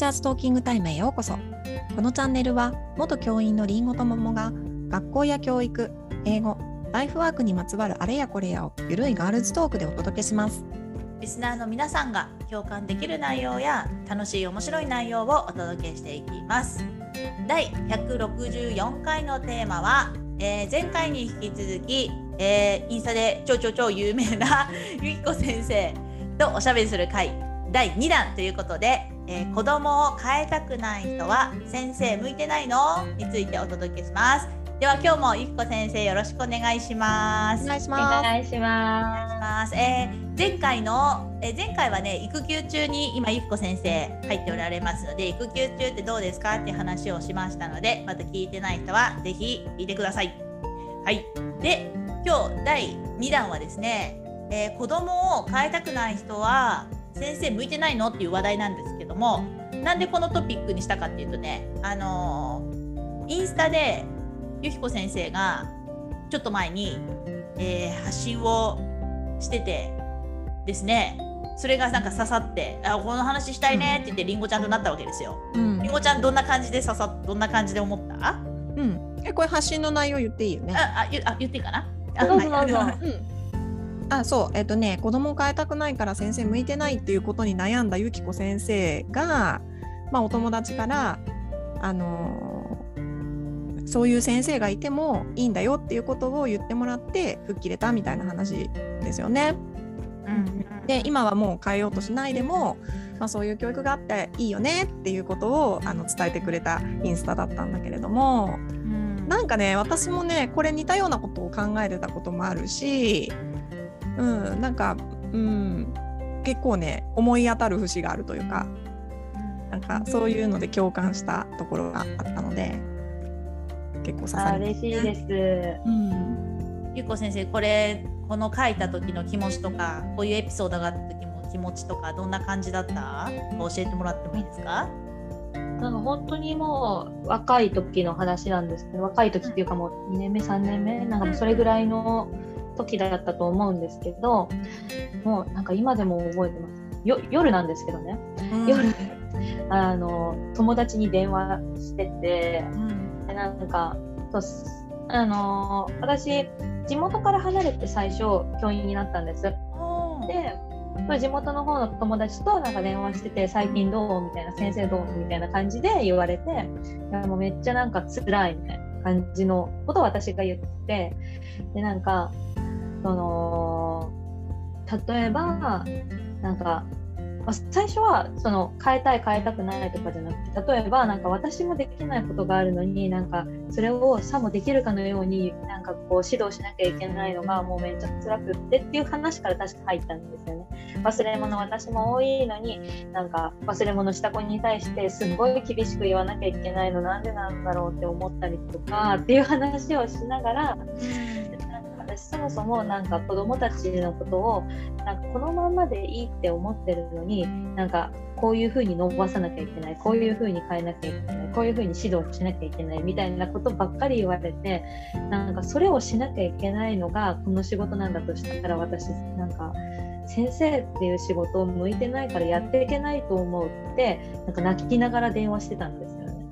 チャーズトーキングタイムへようこそ。このチャンネルは元教員のりんごと桃が学校や教育英語ライフワークにまつわるあれやこれやをゆるいガールズトークでお届けします。リスナーの皆さんが共感できる内容や楽しい面白い内容をお届けしていきます。第164回のテーマは、えー前回に引き続き、えーインスタで超超超有名な ゆきこ先生とおしゃべりする回第2弾ということで、えー子供を変えたくない人は先生向いてないの？についてお届けしますでは今日もゆきこ先生よろしくお願いしますお願いしおます願いしまます。えー前回の、えー前回はね育休中に今ゆきこ先生入っておられますので育休中ってどうですかって話をしましたのでまだ聞いてない人はぜひ聞いてください。はい。で今日第2弾はですね、えー子供を変えたくない人は先生向いてないのっていう話題なんですけどもなんでこのトピックにしたかっていうとねあのーインスタでゆきこ先生がちょっと前に、えー発信をしててですねそれがなんか刺さってあこの話したいねって言ってりんごちゃんとなったわけですよ。うん。りんごちゃんどんな感じで刺さどんな感じで思った？あうん。えこれ発信の内容言っていいよね？あ言あ言っていいかな？あどうぞはいどうぞ。うんあそうえっとね子供を変えたくないから先生向いてないっていうことに悩んだゆきこ先生がまあお友達からあのーそういう先生がいてもいいんだよっていうことを言ってもらって吹っ切れたみたいな話ですよね。うんで今はもう変えようとしないでも、まあ、そういう教育があっていいよねっていうことをあの伝えてくれたインスタだったんだけれどもうんなんかね私もねこれ似たようなことを考えてたこともあるし、うん、なんか、うん、結構ね思い当たる節があるというかなんかそういうので共感したところがあったので結構刺さり嬉しいです。うん。ゆっこ先生これこの書いた時の気持ちとかこういうエピソードがあった時も気持ちとかどんな感じだった？教えてもらってもいいですか？なんか本当にもう若い時の話なんですけど、若い時っていうかもう2年目、3年目、なんかそれぐらいの時だったと思うんですけど、もうなんか今でも覚えてます。よ夜なんですけどね、夜、あの友達に電話してて、うん。でなんかそうあのー私地元から離れて最初教員になったんです。でまあ地元の方の友達となんか電話してて最近どうみたいな先生どうみたいな感じで言われていやもうめっちゃなんか辛いみたいな感じのことを私が言ってでなんかその例えばなんか最初はその変えたい変えたくないとかじゃなくて例えばなんか私もできないことがあるのになんかそれをさもできるかのようになんかこう指導しなきゃいけないのがもうめっちゃ辛くってっていう話から確か入ったんですよね。忘れ物私も多いのになんか忘れ物した子に対してすごい厳しく言わなきゃいけないのなんでなんだろうって思ったりとかっていう話をしながら私そもそもなんか子供たちのことをなんかこのままでいいって思ってるのになんかこういうふうに伸ばさなきゃいけないこういうふうに変えなきゃいけないこういうふうに指導しなきゃいけないみたいなことばっかり言われてなんかそれをしなきゃいけないのがこの仕事なんだとしたら私なんか先生っていう仕事を向いてないからやっていけないと思うってなんか泣きながら電話してたんですよね。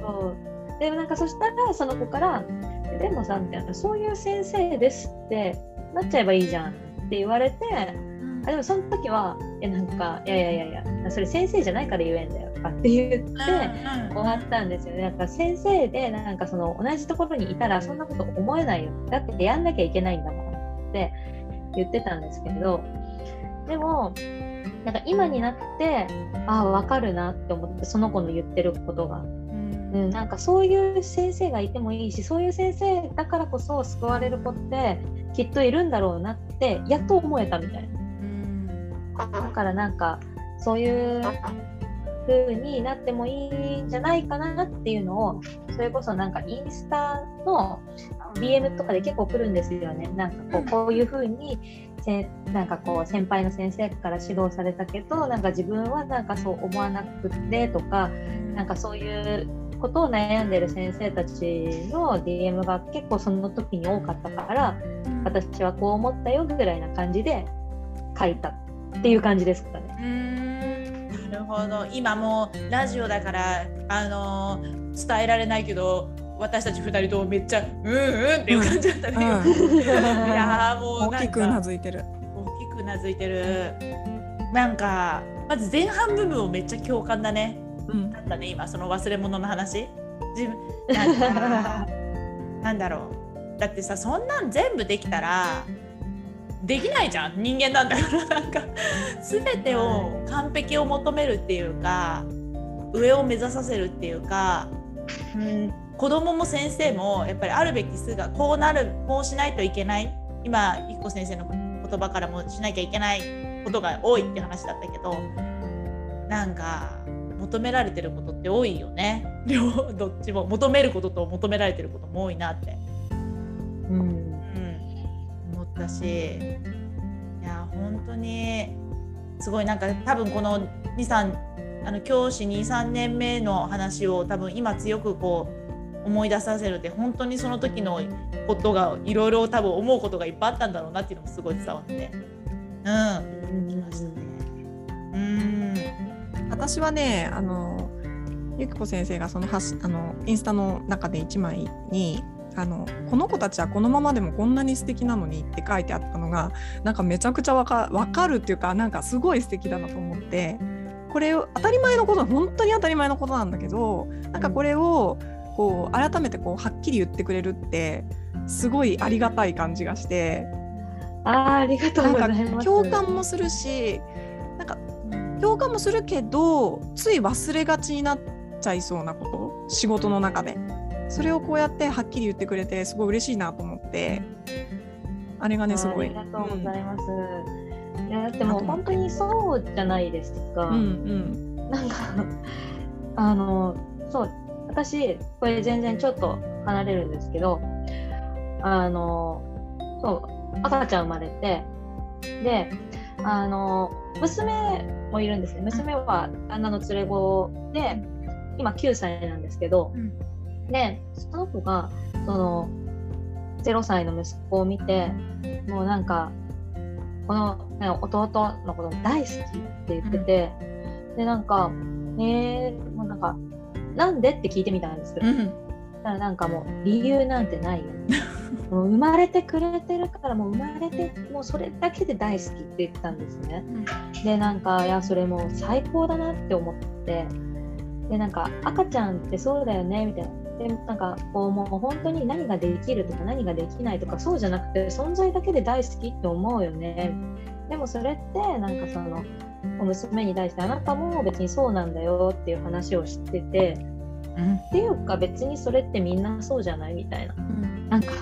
そうでなんかそしたらその子から「でもさ」みたいな「そういう先生です」ってなっちゃえばいいじゃんって言われてあでもその時は「いやなんかいやいやいやいやそれ先生じゃないから言えんだよ」とかって言って。終わったんですよね。なんか先生でなんかその同じところにいたらそんなこと思えないよ。だってやんなきゃいけないんだもんって言ってたんですけど、でもなんか今になってああ分かるなって思ってその子の言ってることが、うん、なんかそういう先生がいてもいいしそういう先生だからこそ救われる子ってきっといるんだろうなってやっと思えたみたいな。だからなんかそういう風になってもいいんじゃないかなっていうのをそれこそなんかインスタの DM とかで結構来るんですよね。なんかこうこういう風にせなんかこう先輩の先生から指導されたけどなんか自分はなんかそう思わなくってとかなんかそういうことを悩んでる先生たちの DM が結構その時に多かったから私はこう思ったよぐらいな感じで書いたっていう感じですかね。うんなるほど。今もうラジオだからあの伝えられないけど私たち2人ともめっちゃ「うんうん」っていう感じだったね、うん。いやーもう大きくうなずいてる。大きくうなずいてる。なんかまず前半部分をめっちゃ共感だね。うんだったね今その忘れ物の話。自分 なんだろう。だってさそんなん全部できたらできないじゃん。人間なんだから。なんか全てを完璧を求めるっていうか上を目指させるっていうか、うん、子供も先生もやっぱりあるべき姿こうなるこうしないといけない。今ゆきこ先生の言葉からもしなきゃいけないことが多いって話だったけどなんか求められてることって多いよね。両どっちも。求めることと求められてることも多いなって、うん。うん、思ったし。いや本当にすごいなんか多分この23あの教師23年目の話を多分今強くこう思い出させるって本当にその時のことがいろいろ多分思うことがいっぱいあったんだろうなっていうのもすごい伝わって。うん。きました。ね。うん私はねあのゆきこ先生がそのはしあのインスタの中で1枚にあのこの子たちはこのままでもこんなに素敵なのにって書いてあったのがなんかめちゃくちゃわかわかるっていうかなんかすごい素敵だなと思ってこれを当たり前のこと本当に当たり前のことなんだけどなんかこれをこう改めてこうはっきり言ってくれるってすごいありがたい感じがしてあーありがとうございます。共感もするし共感もするけどつい忘れがちになっちゃいそうなこと仕事の中でそれをこうやってはっきり言ってくれてすごい嬉しいなと思ってあれがねすごい。ありがとうございます。いやだってもう本当にそうじゃないですか。うんうんなんか あのそう私これ全然ちょっと離れるんですけどあのそう赤ちゃん生まれてであの娘もいるんですね。娘は旦那の連れ子で今9歳なんですけど、うん。でその子がその0歳の息子を見てもうなんかこのね弟のこと大好きって言ってて、でなんかえー、もうなんかなんでって聞いてみたんですよ。うん。だからなんかもう理由なんてないよ。もう生まれてくれてるからもう生まれてもうそれだけで大好きって言ってたんですね。でなんかいやそれもう最高だなって思ってでなんか赤ちゃんってそうだよねみたいな。でなんかこうもう本当に何ができるとか何ができないとかそうじゃなくて存在だけで大好きって思うよね。でもそれってなんかそのお娘に対してあなたも別にそうなんだよっていう話を知っててうんっていうか別にそれってみんなそうじゃないみたいな。うん。なんか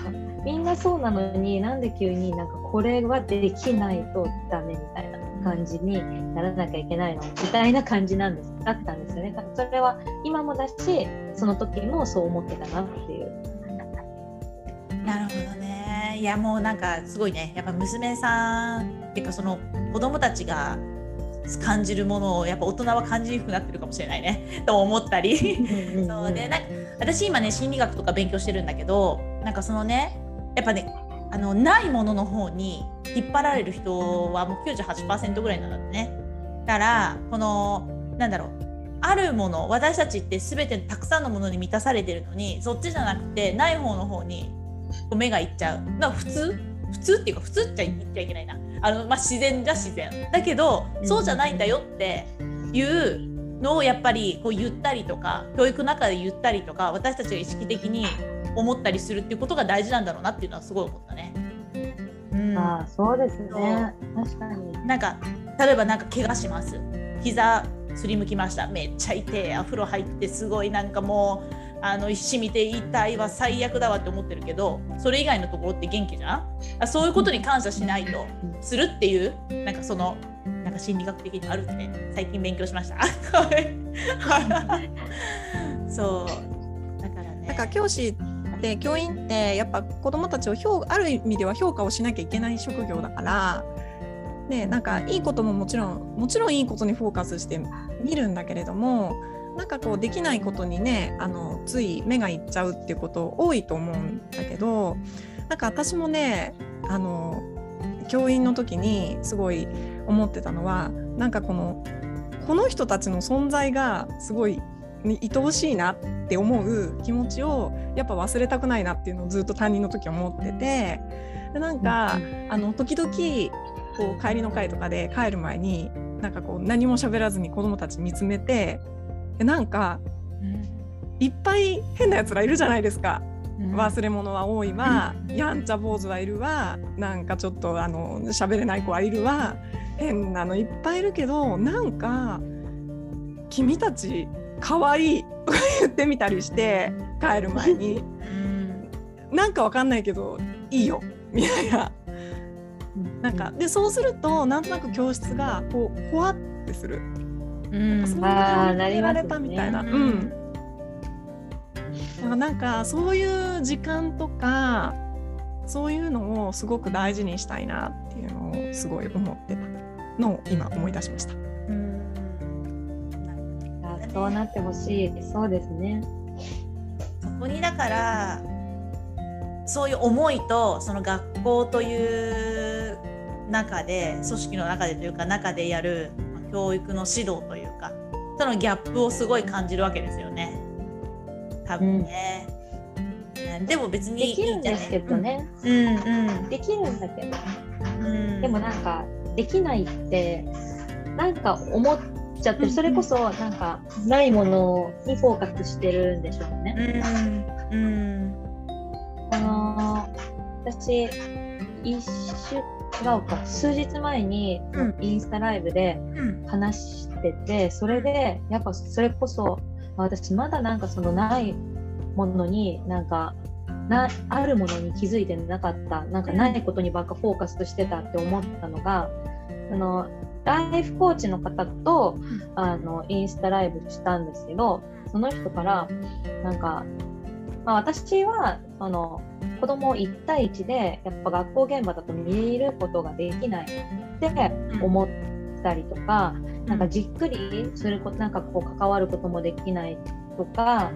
みんなそうなのになんで急になんかこれはできないとダメみたいな感じにならなきゃいけないのみたいな感じなんです。だったんですよね。それは今もだしその時もそう思ってたなっていう。なるほどね。いやもうなんかすごいね。やっぱ娘さんっていうかその子供たちが感じるものをやっぱ大人は感じにくくなってるかもしれないね。と思ったり。そうでなんか私今ね心理学とか勉強してるんだけどなんかそのねやっぱねあのないものの方に引っ張られる人はもう98%ぐらいなんだってね。だからこのなんだろう。あるもの私たちって全てたくさんのものに満たされてるのにそっちじゃなくてない方の方に目がいっちゃう。だから普通？普通っていうか普通って言っちゃいけないなあの、まあ、自然じゃ自然。だけどそうじゃないんだよっていうのをやっぱりこう言ったりとか教育の中で言ったりとか私たちが意識的に思ったりするっていうことが大事なんだろうなっていうのはすごい思ったね。うん、ああそうですね。確かに。なんか例えばなんか怪我します膝すりむきましためっちゃ痛いお風呂入ってすごいなんかもうあの染みて痛いわ最悪だわって思ってるけどそれ以外のところって元気じゃん？そういうことに感謝しないとするっていうなんかそのなんか心理学的にあるって最近勉強しました。そう。だからね。なんか教師って教員ってやっぱ子どもたちを評ある意味では評価をしなきゃいけない職業だから、ね、なんかいいことももちろんもちろんいいことにフォーカスして見るんだけれどもなんかこうできないことにねあのつい目がいっちゃうっていうこと多いと思うんだけどなんか私もねあの教員の時にすごい思ってたのはなんかこのこの人たちの存在がすごい、ね、愛おしいなって思う気持ちをやっぱ忘れたくないなっていうのをずっと担任の時は思っててでなんか、あの時々こう帰りの会とかで帰る前になんかこう何も喋らずに子供たち見つめてなんか、いっぱい変なやつらいるじゃないですか。忘れ物は多いわ、やんちゃ坊主はいるわ。なんかちょっとあの喋れない子はいるわ。変なのいっぱいいるけどなんか「君たちかわい。い」とか言ってみたりして帰る前に 「なんかわかんないけどいいよ」みたいな。なんかでそうするとなんとなく教室がこうほわってする。うん、そんな感じられたみたいな。うんなんかそういう時間とかそういうのをすごく大事にしたいなっていうのをすごい思ってたのを今思い出しました。うんそうなってほしいそうですね。そこにだからそういう思いとその学校という中で組織の中でというか中でやる教育の指導というかそのギャップをすごい感じるわけですよね。多分ね、うん、でも別にできるんですけどね、うんうん、できるんだけど、うん、でもなんかできないってなんか思っちゃってそれこそなんかないものにフォーカスしてるんでしょうね。うん、うん、あの私一週違うか。数日前にインスタライブで話してて、それでやっぱそれこそ私まだなんかそのないものになんかなあるものに気づいてなかったなんかないことにばっかフォーカスしてたって思ったのがあのライフコーチの方とあのインスタライブしたんですけどその人からなんか、まあ、私はその子供1対1でやっぱ学校現場だと見ることができないって思ったりとか、なんかじっくりすることなんかこう関わることもできないとか、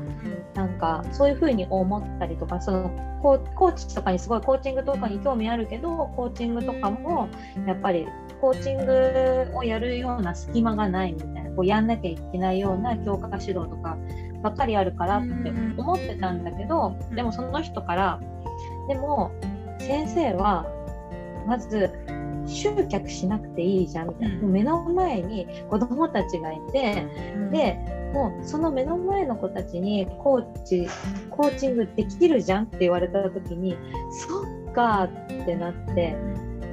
なんかそういうふうに思ったりとかそのコーチとかにすごいコーチングとかに興味あるけどコーチングとかもやっぱりコーチングをやるような隙間がないみたいなこうやんなきゃいけないような教科指導とかばっかりあるからって思ってたんだけどでもその人からでも先生はまず集客しなくていいじゃんみたいな、うん、目の前に子どもたちがいて、うん、でもうその目の前の子たちにコーチコーチングできるじゃんって言われた時にそっかってなって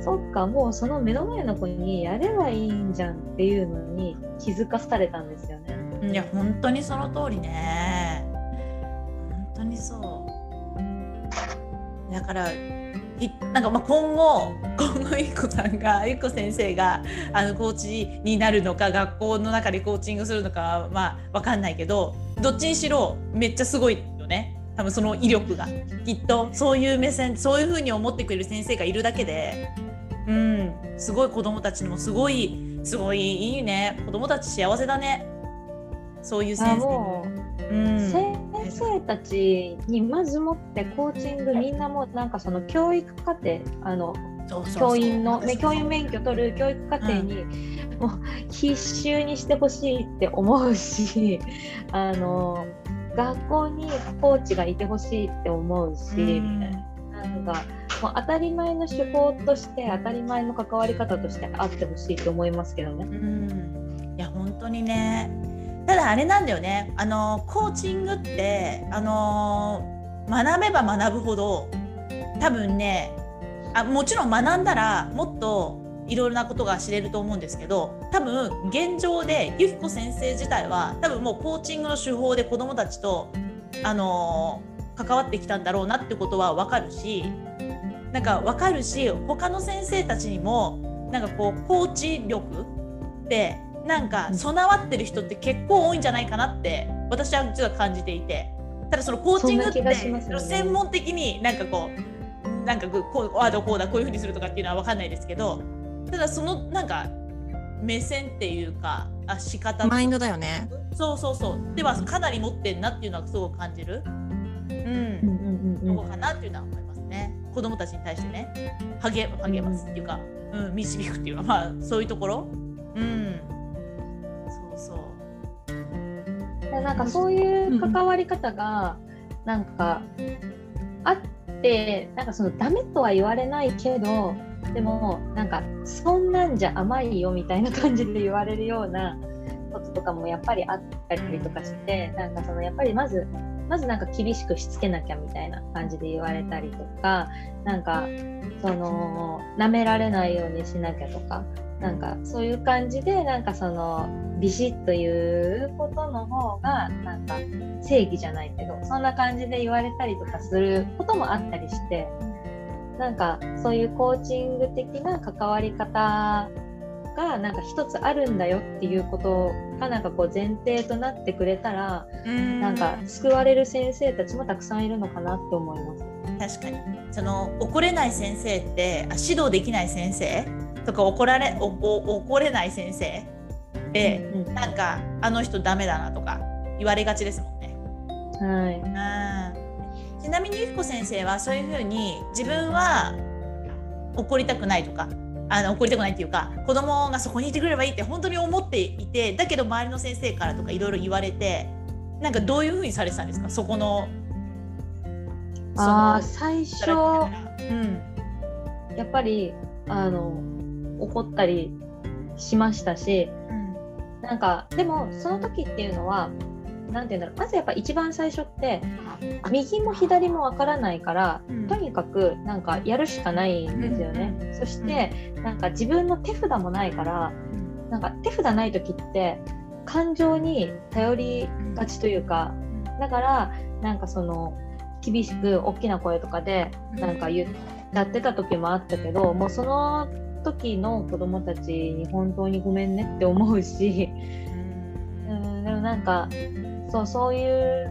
そっかもうその目の前の子にやればいいんじゃんっていうのに気づかされたんですよね。いや本当にその通りね。本当にそう。だからいなんかまあ今後今後ゆっこさんがゆっこ先生があのコーチになるのか学校の中でコーチングするのかはまあ分かんないけどどっちにしろめっちゃすごいよね。多分その威力が。きっとそういう目線そういうふうに思ってくれる先生がいるだけで。うんすごい子どもたちにもすごいすごいいいね。子どもたち幸せだね。そういう先生。うん、先生たちにまずもってコーチングみんなもなんかその教育課程あの教員の、ね、教員免許取る教育課程に、もう必修にしてほしいって思うし あの学校にコーチがいてほしいって思うし、うん、なんかもう当たり前の手法として当たり前の関わり方としてあってほしいと思いますけどね。うん、いや本当にねただあれなんだよね。あのコーチングってあの学べば学ぶほど多分ねあもちろん学んだらもっといろいろなことが知れると思うんですけど多分現状でゆきこ先生自体は多分もうコーチングの手法で子どもたちとあの関わってきたんだろうなってことは分かるしなんか分かるし他の先生たちにもなんかこうコーチ力ってなんか備わってる人って結構多いんじゃないかなって私は実は感じていて。ただそのコーチングって、ね、専門的になんかこうなんかこうああだこうだこういうふうにするとかっていうのは分かんないですけどただそのなんか目線っていうかあ仕方マインドだよね。そうそうそう。ではかなり持ってんなっていうのはすごく感じる。うん。どこかなっていうのは思いますね。子供たちに対してね。励励ますっていうか、うん、導くっていうかまあそういうところ。うんなんかそういう関わり方がなんかあってなんかそのダメとは言われないけどでもなんかそんなんじゃ甘いよみたいな感じで言われるようなこととかもやっぱりあったりとかしてなんかそのやっぱりまずまずなんか厳しくしつけなきゃみたいな感じで言われたりとかなんかその舐められないようにしなきゃとかなんかそういう感じでなんかそのビシッということの方がなんか正義じゃないけどそんな感じで言われたりとかすることもあったりしてなんかそういうコーチング的な関わり方がなんか一つあるんだよっていうことがなんかこう前提となってくれたらなんか救われる先生たちもたくさんいるのかなって思います。確かにその怒れない先生ってあ指導できない先生とか怒られお怒れない先生で、うんうん、なんかあの人ダメだなとか言われがちですもんね。はい、ちなみにゆきこ先生はそういうふうに自分は怒りたくないとかあの怒りたくないっていうか子供がそこにいてくれればいいって本当に思っていてだけど周りの先生からとかいろいろ言われてなんかどういうふうにされてたんですか？そこのあ最初、うん、やっぱりあの怒ったりしましたし、うん、なんかでもその時っていうのは何て言うんだろうまずやっぱ一番最初って右も左もわからないから、うん、とにかくなんかやるしかないんですよね。うん、そしてなんか自分の手札もないから、うん、なんか手札ない時って感情に頼りがちというか、だからなんかその厳しく大きな声とかでなんか言やってた時もあったけどもうその時の子供たちに本当にごめんねって思うし、うん、でもなんかそうそういう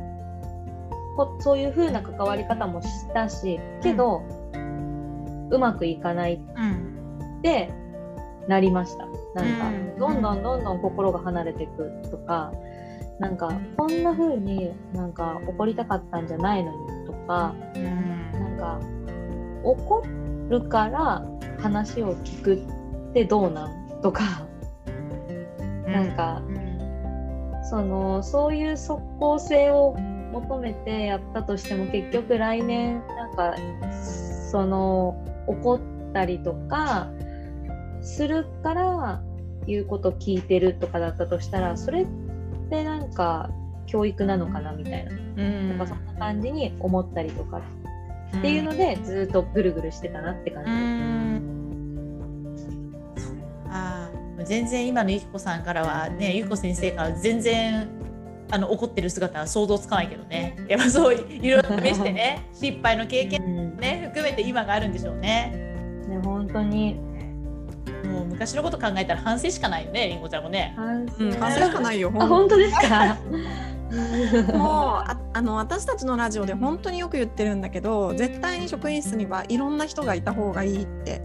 そういう風な関わり方もしたしけど、うん、うまくいかないってなりました。なんか、どんどんどんどん心が離れていくとかなんかこんな風になんか怒りたかったんじゃないのにとか、うん、なんか怒るから話を聞くってどうなん？とか、うん、なんか、うん、そのそういう即効性を求めてやったとしても結局来年なんかその怒ったりとかするから言うこと聞いてるとかだったとしたらそれってなんか教育なのかなみたいな,、うん、なんかそんな感じに思ったりとかっていうので、ずっとぐるぐるしてたなって感じ。です。全然今のゆきこさんからはねゆきこ先生から全然あの怒ってる姿は想像つかないけどねやっぱそういろいろ試してね 失敗の経験ね、含めて今があるんでしょうね。ね本当にもう昔のこと考えたら反省しかないよねりんごちゃんもね。反省,、うん、反省しかないよ。あ本当ですか？もうああの私たちのラジオで本当によく言ってるんだけど絶対に職員室にはいろんな人がいた方がいいって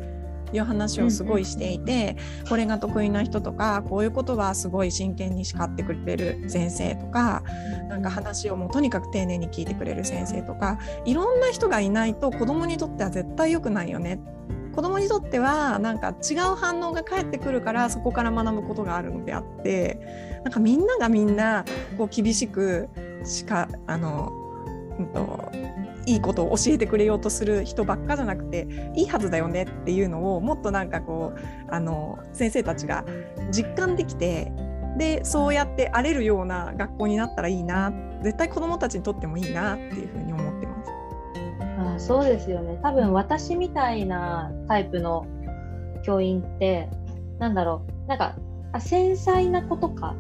いう話をすごいしていて、これが得意な人とかこういうことはすごい真剣に叱ってくれる先生とかなんか話をもうとにかく丁寧に聞いてくれる先生とかいろんな人がいないと子どもにとっては絶対良くないよね。子供にとってはなんか違う反応が返ってくるからそこから学ぶことがあるのであってなんかみんながみんなこう厳しくしかあの、うんと、いいことを教えてくれようとする人ばっかじゃなくていいはずだよねっていうのをもっとなんかこうあの先生たちが実感できてでそうやって荒れるような学校になったらいいな絶対子どもたちにとってもいいなっていうふうに思ってます。あそうですよね。多分私みたいなタイプの教員ってなんだろう。なんかあ繊細な子とか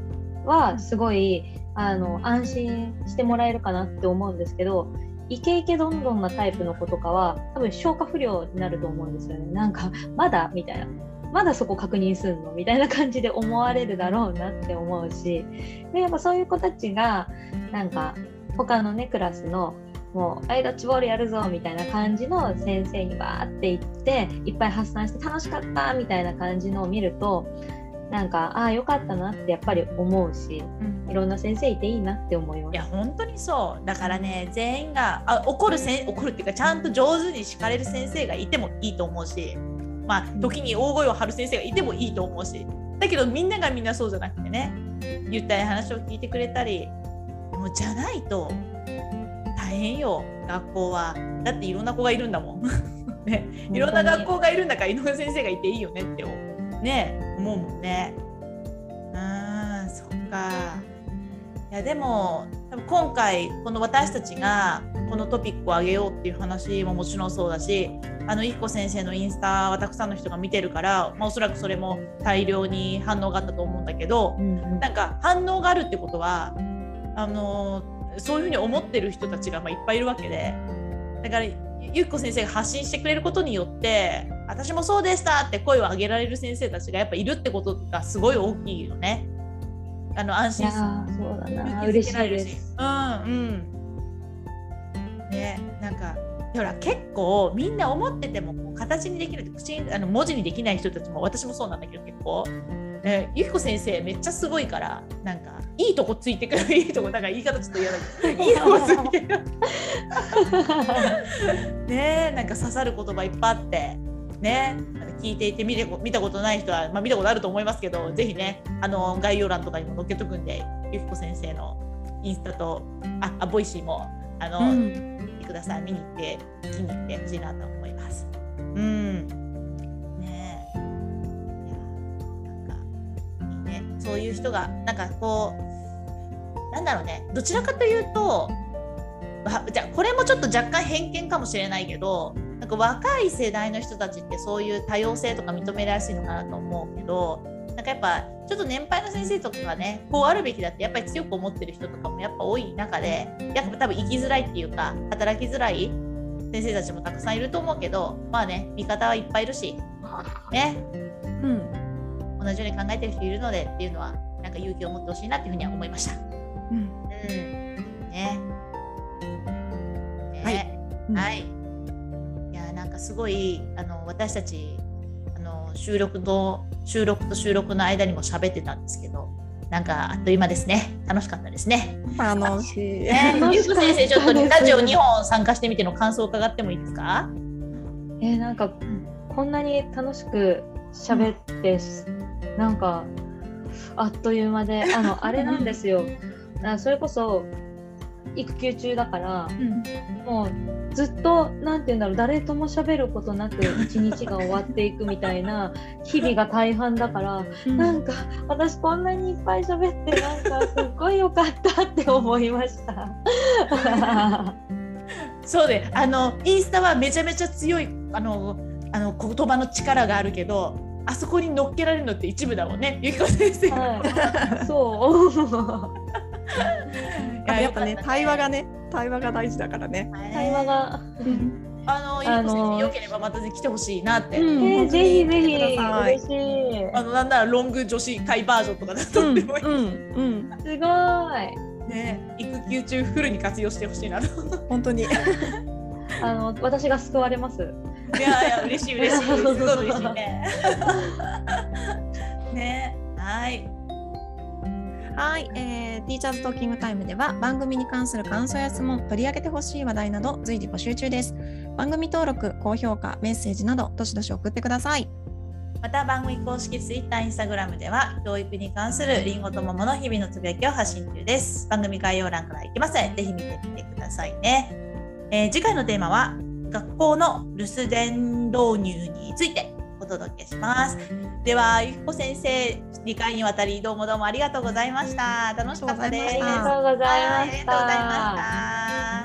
はすごいあの安心してもらえるかなって思うんですけどイケイケどんどんなタイプの子とかは多分消化不良になると思うんですよね。なんかまだみたいな。まだそこ確認すんの？みたいな感じで思われるだろうなって思うし。でやっぱそういう子たちがなんか他のねクラスのもう「はいドッジボールやるぞ」みたいな感じの先生にバーって言っていっぱい発散して楽しかったみたいな感じのを見るとなんかああよかったなってやっぱり思うし、うん、いろんな先生いていいなって思います。いや本当にそう。だからね全員があ怒るせ怒るっていうかちゃんと上手に敷かれる先生がいてもいいと思うしまあ時に大声を張る先生がいてもいいと思うしだけどみんながみんなそうじゃなくてね言ったり話を聞いてくれたりもうじゃないと大変よ学校は。だっていろんな子がいるんだもん。ねいろんな学校がいるんだから井上先生がいていいよねってね思うもんね。うんそっかいやでも多分今回この私たちがこのトピックを上げようっていう話ももちろんそうだしあの一子先生のインスタはたくさんの人が見てるから、まあ、おそらくそれも大量に反応があったと思うんだけど、うんうん、なんか反応があるってことはあのそういうふうに思ってる人たちがまあいっぱいいるわけでだからゆっこ先生が発信してくれることによって私もそうでしたって声を上げられる先生たちがやっぱいるってことがすごい大きいよね。あの安心そうだな。嬉しいです。うんうん。ねなんかほら結構みんな思ってても形にできる口あの文字にできない人たちも私もそうなんだけど結構、えゆきこ先生めっちゃすごいからなんかいいとこついてくる いいとこだから言い方ちょっと嫌だけど いいとこついてくる。ねなんか刺さる言葉いっぱいあってね聞いていて見て見たことない人は、まあ、見たことあると思いますけどぜひねあの概要欄とかにも載っけとくんでゆきこ先生のインスタとああボイシーもあの、うん。てください。見に行って気に入ってほしいなと思います。うん。ねいやなんかいいね。そういう人がなんかこうなんだろうね。どちらかというとじゃこれもちょっと若干偏見かもしれないけどなんか若い世代の人たちってそういう多様性とか認められやすいのかなと思うけどなんかやっぱちょっと年配の先生とかがねこうあるべきだってやっぱり強く思ってる人とかもやっぱ多い中でやっぱ多分生きづらいっていうか働きづらい先生たちもたくさんいると思うけどまあね味方はいっぱいいるしね。うん。同じように考えてる人いるのでっていうのはなんか勇気を持ってほしいなっていうふうには思いました。うん、うん、ね。ね。はい、うん、はい、すごいあの私たちあの収録の収録と収録の間にも喋ってたんですけどなんかあっという間ですね。楽しかったですね。楽しい、ね、ゆう先生ちょっとラジオ2本参加してみての感想を伺ってもいいですか？えー、なんかこんなに楽しく喋って、うん、なんかあっという間であの あれなんですよ。あそれこそ育休中だから、うん、もうずっと何て言うんだろう誰とも喋ることなく 一日が終わっていくみたいな日々が大半だから、うん、なんか私こんなにいっぱい喋ってなんかすっごい良かったって思いました。そうであのインスタはめちゃめちゃ強いあのあの言葉の力があるけどあそこに乗っけられるのって一部だもんねゆきこ先生。はい、そう やっぱね対話がね対話が大事だからね。対話が。あの、あのー、よければまた来てほしいなって。うん、えー、ぜひぜひ嬉しい。あのなんならロング女子会バージョンとかだとってもいい。うん、うん、すごい。ね、育休中フルに活用してほしいなと。本当に。あの私が救われます。いやいや嬉しい嬉しい。すごい嬉しい ね。ね、はい。はい、えー、ティーチャーズトーキングタイムでは番組に関する感想や質問、取り上げてほしい話題など随時募集中です。番組登録、高評価、メッセージなどどしどし送ってください。また番組公式 Twitter、Instagram では教育に関するりんごと桃の日々のつぶやきを発信中です。番組概要欄から行きます、ぜひ見てみてくださいね。えー、次回のテーマは学校の留守電導入についてお届けします。では、ゆきこ先生、2回にわたりどうもどうもありがとうございました。楽しかったです。ありがとうございました。ありがとうございました。